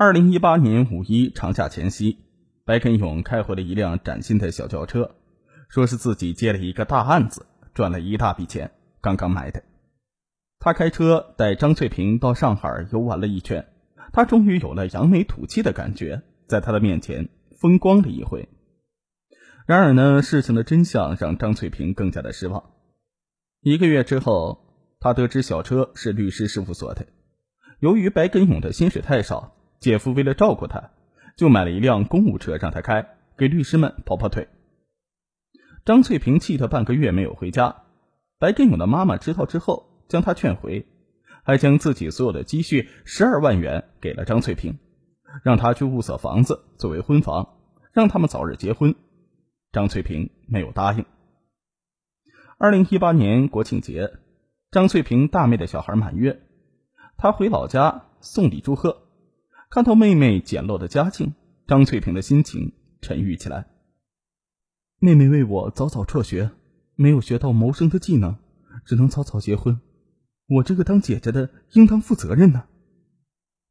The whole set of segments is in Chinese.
二零一八年五一长假前夕，白根勇开回了一辆崭新的小轿车，说是自己接了一个大案子，赚了一大笔钱，刚刚买的。他开车带张翠萍到上海游玩了一圈，他终于有了扬眉吐气的感觉，在他的面前风光了一回。然而呢，事情的真相让张翠萍更加的失望。一个月之后，他得知小车是律师事务所的，由于白根勇的薪水太少。姐夫为了照顾他，就买了一辆公务车让他开，给律师们跑跑腿。张翠萍气得半个月没有回家。白根勇的妈妈知道之后，将他劝回，还将自己所有的积蓄十二万元给了张翠萍，让他去物色房子作为婚房，让他们早日结婚。张翠萍没有答应。二零一八年国庆节，张翠萍大妹的小孩满月，她回老家送礼祝贺。看到妹妹简陋的家境，张翠萍的心情沉郁起来。妹妹为我早早辍学，没有学到谋生的技能，只能早早结婚。我这个当姐姐的应当负责任呢。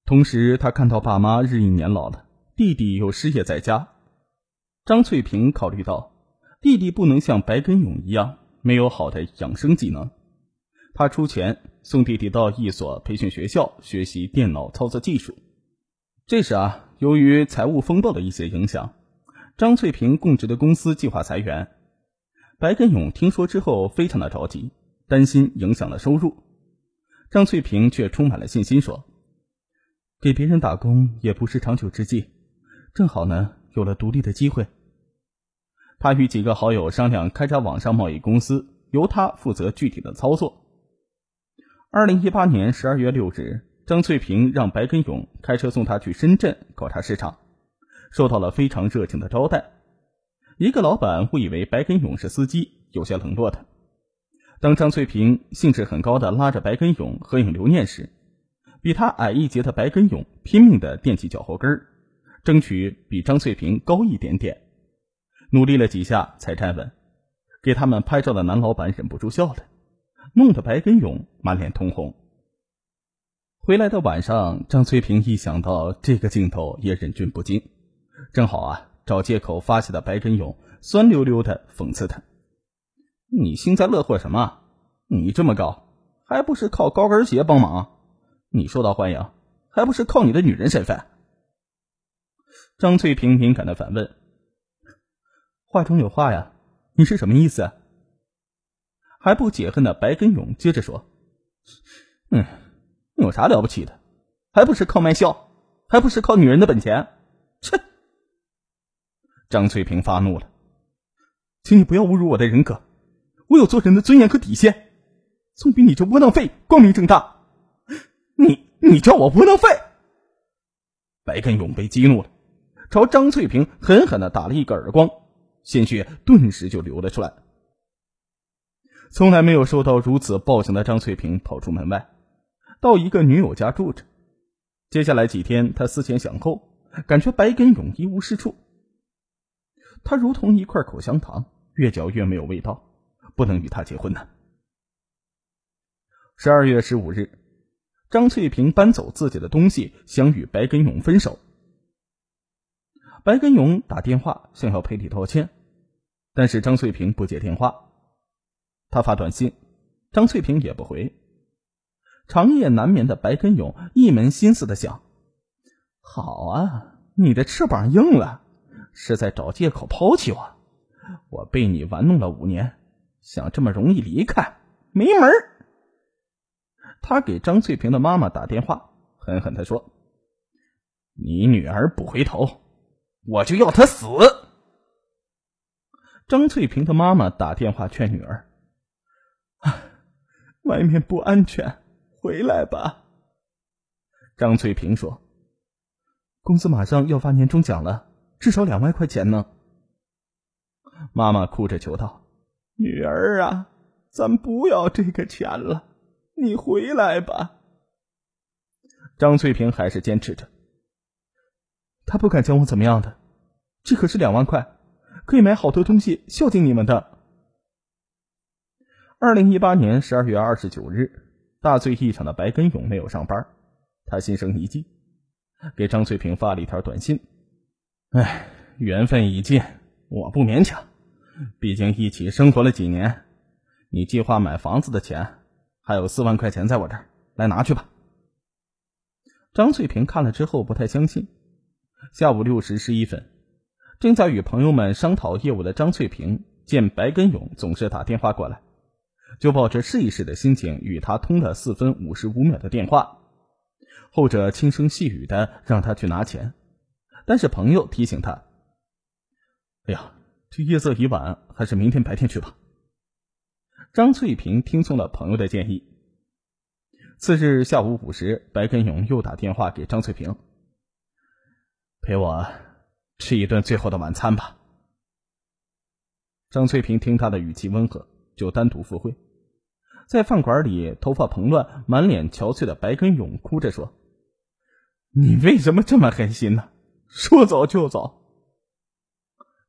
同时，她看到爸妈日益年老了，弟弟又失业在家，张翠萍考虑到弟弟不能像白根勇一样没有好的养生技能，她出钱送弟弟到一所培训学校学习电脑操作技术。这时啊，由于财务风暴的一些影响，张翠萍供职的公司计划裁员。白根勇听说之后，非常的着急，担心影响了收入。张翠萍却充满了信心说：“给别人打工也不是长久之计，正好呢有了独立的机会。”他与几个好友商量，开家网上贸易公司，由他负责具体的操作。二零一八年十二月六日。张翠萍让白根勇开车送她去深圳考察市场，受到了非常热情的招待。一个老板误以为白根勇是司机，有些冷落他。当张翠萍兴致很高的拉着白根勇合影留念时，比他矮一截的白根勇拼命的踮起脚后跟争取比张翠萍高一点点，努力了几下才站稳。给他们拍照的男老板忍不住笑了，弄得白根勇满脸通红。回来的晚上，张翠萍一想到这个镜头也忍俊不禁。正好啊，找借口发泄的白根勇酸溜溜的讽刺他：“你幸灾乐祸什么？你这么高，还不是靠高跟鞋帮忙？你受到欢迎，还不是靠你的女人身份？”张翠萍敏感的反问：“话中有话呀，你是什么意思？”还不解恨的白根勇接着说：“嗯。”有啥了不起的？还不是靠卖笑，还不是靠女人的本钱？切！张翠萍发怒了，请你不要侮辱我的人格，我有做人的尊严和底线，总比你这窝囊废光明正大。你你叫我窝囊废？白根勇被激怒了，朝张翠萍狠狠的打了一个耳光，鲜血顿时就流了出来。从来没有受到如此暴行的张翠萍跑出门外。到一个女友家住着，接下来几天，他思前想后，感觉白根勇一无是处。他如同一块口香糖，越嚼越没有味道，不能与他结婚呢。十二月十五日，张翠萍搬走自己的东西，想与白根勇分手。白根勇打电话想要赔礼道歉，但是张翠萍不接电话，他发短信，张翠萍也不回。长夜难眠的白根勇一门心思的想：“好啊，你的翅膀硬了，是在找借口抛弃我。我被你玩弄了五年，想这么容易离开，没门。”他给张翠萍的妈妈打电话，狠狠的说：“你女儿不回头，我就要她死。”张翠萍的妈妈打电话劝女儿：“啊，外面不安全。”回来吧，张翠萍说：“公司马上要发年终奖了，至少两万块钱呢。”妈妈哭着求道：“女儿啊，咱不要这个钱了，你回来吧。”张翠萍还是坚持着：“他不敢将我怎么样的，这可是两万块，可以买好多东西孝敬你们的。”二零一八年十二月二十九日。大醉一场的白根勇没有上班，他心生一计，给张翠萍发了一条短信：“哎，缘分已尽，我不勉强，毕竟一起生活了几年。你计划买房子的钱，还有四万块钱在我这儿，来拿去吧。”张翠萍看了之后不太相信。下午六时十一分，正在与朋友们商讨业务的张翠萍见白根勇总是打电话过来，就抱着试一试的心情与他通了四分五十五秒的电话。后者轻声细语的让他去拿钱，但是朋友提醒他：“哎呀，这夜色已晚，还是明天白天去吧。”张翠萍听从了朋友的建议。次日下午五时，白根勇又打电话给张翠萍：“陪我吃一顿最后的晚餐吧。”张翠萍听他的语气温和，就单独赴会。在饭馆里，头发蓬乱、满脸憔悴的白根勇哭着说。你为什么这么狠心呢？说走就走。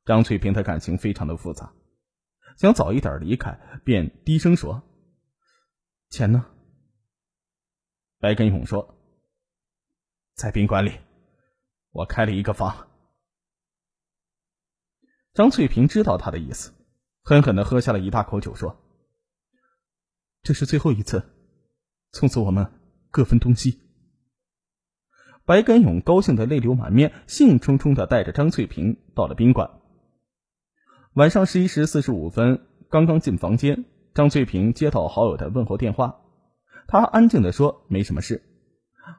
张翠萍的感情非常的复杂，想早一点离开，便低声说：“钱呢？”白根勇说：“在宾馆里，我开了一个房。”张翠萍知道他的意思，狠狠的喝下了一大口酒，说：“这是最后一次，从此我们各分东西。”白根勇高兴的泪流满面，兴冲冲的带着张翠萍到了宾馆。晚上十一时四十五分，刚刚进房间，张翠萍接到好友的问候电话，她安静的说没什么事，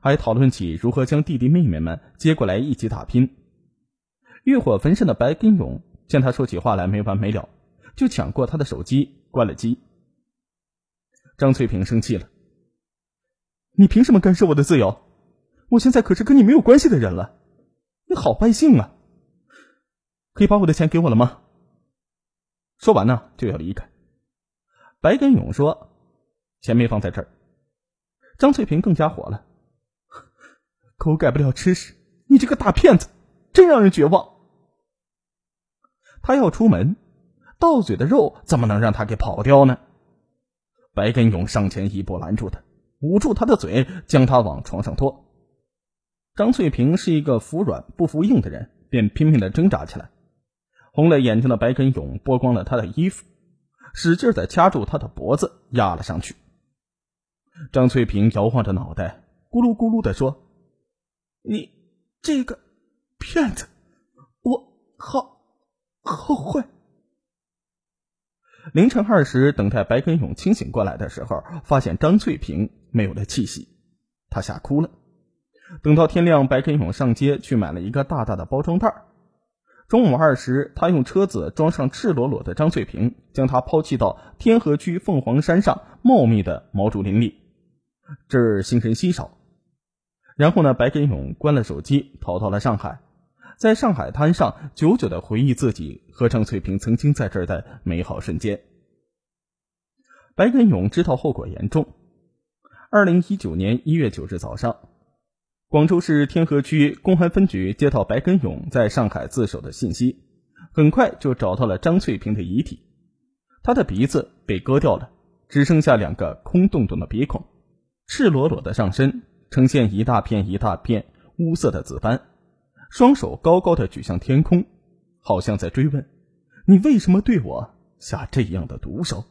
还讨论起如何将弟弟妹妹们接过来一起打拼。欲火焚身的白根勇见他说起话来没完没了，就抢过他的手机关了机。张翠萍生气了：“你凭什么干涉我的自由？”我现在可是跟你没有关系的人了，你好败兴啊！可以把我的钱给我了吗？说完呢，就要离开。白根勇说：“钱没放在这儿。”张翠萍更加火了：“狗改不了吃屎，你这个大骗子，真让人绝望！”他要出门，到嘴的肉怎么能让他给跑掉呢？白根勇上前一步拦住他，捂住他的嘴，将他往床上拖。张翠萍是一个服软不服硬的人，便拼命的挣扎起来。红了眼睛的白根勇剥光了他的衣服，使劲的掐住他的脖子，压了上去。张翠萍摇晃着脑袋，咕噜咕噜的说：“你这个骗子，我好后悔。”凌晨二时，等待白根勇清醒过来的时候，发现张翠萍没有了气息，他吓哭了。等到天亮，白根勇上街去买了一个大大的包装袋。中午二时，他用车子装上赤裸裸的张翠萍，将她抛弃到天河区凤凰山上茂密的毛竹林里，这儿行人稀少。然后呢，白根勇关了手机，逃到了上海，在上海滩上久久的回忆自己和张翠萍曾经在这儿的美好瞬间。白根勇知道后果严重。二零一九年一月九日早上。广州市天河区公安分局接到白根勇在上海自首的信息，很快就找到了张翠萍的遗体。她的鼻子被割掉了，只剩下两个空洞洞的鼻孔，赤裸裸的上身呈现一大片一大片乌色的紫斑，双手高高的举向天空，好像在追问：“你为什么对我下这样的毒手？”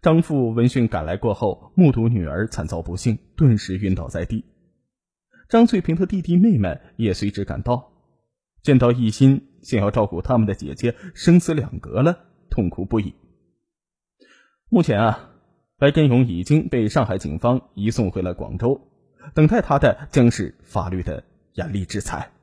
张父闻讯赶来过后，目睹女儿惨遭不幸，顿时晕倒在地。张翠萍的弟弟妹妹也随之赶到，见到一心想要照顾他们的姐姐生死两隔了，痛哭不已。目前啊，白根勇已经被上海警方移送回了广州，等待他的将是法律的严厉制裁。